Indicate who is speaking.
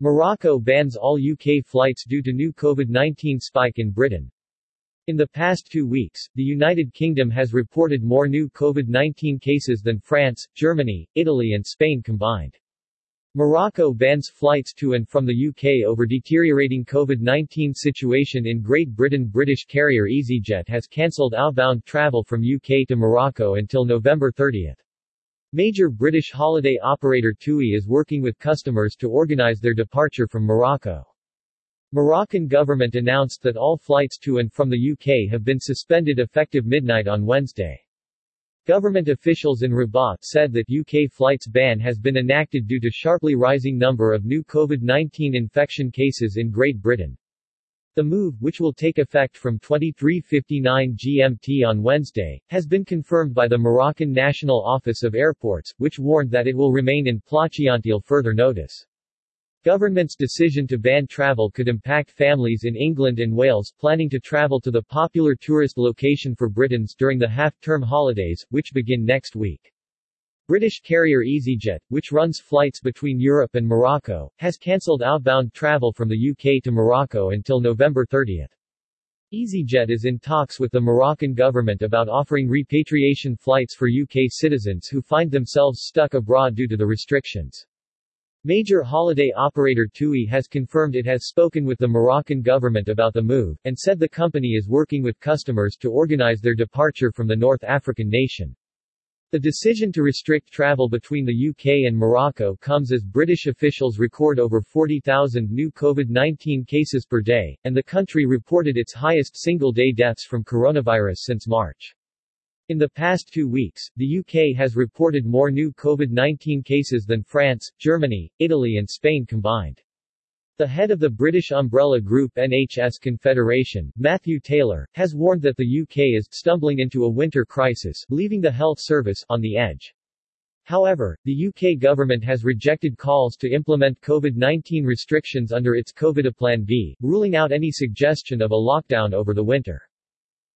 Speaker 1: Morocco bans all UK flights due to new COVID-19 spike in Britain. In the past two weeks, the United Kingdom has reported more new COVID-19 cases than France, Germany, Italy and Spain combined. Morocco bans flights to and from the UK over deteriorating COVID-19 situation in Great Britain British carrier EasyJet has cancelled outbound travel from UK to Morocco until November 30. Major British holiday operator TUI is working with customers to organise their departure from Morocco. Moroccan government announced that all flights to and from the UK have been suspended effective midnight on Wednesday. Government officials in Rabat said that UK flights ban has been enacted due to sharply rising number of new COVID-19 infection cases in Great Britain. The move, which will take effect from 23.59 GMT on Wednesday, has been confirmed by the Moroccan National Office of Airports, which warned that it will remain in place until further notice. Government's decision to ban travel could impact families in England and Wales planning to travel to the popular tourist location for Britons during the half-term holidays, which begin next week. British carrier EasyJet, which runs flights between Europe and Morocco, has cancelled outbound travel from the UK to Morocco until November 30. EasyJet is in talks with the Moroccan government about offering repatriation flights for UK citizens who find themselves stuck abroad due to the restrictions. Major holiday operator TUI has confirmed it has spoken with the Moroccan government about the move, and said the company is working with customers to organize their departure from the North African nation. The decision to restrict travel between the UK and Morocco comes as British officials record over 40,000 new COVID-19 cases per day, and the country reported its highest single-day deaths from coronavirus since March. In the past two weeks, the UK has reported more new COVID-19 cases than France, Germany, Italy and Spain combined. The head of the British umbrella group NHS Confederation, Matthew Taylor, has warned that the UK is stumbling into a winter crisis, leaving the health service on the edge. However, the UK government has rejected calls to implement COVID-19 restrictions under its COVID Plan B, ruling out any suggestion of a lockdown over the winter.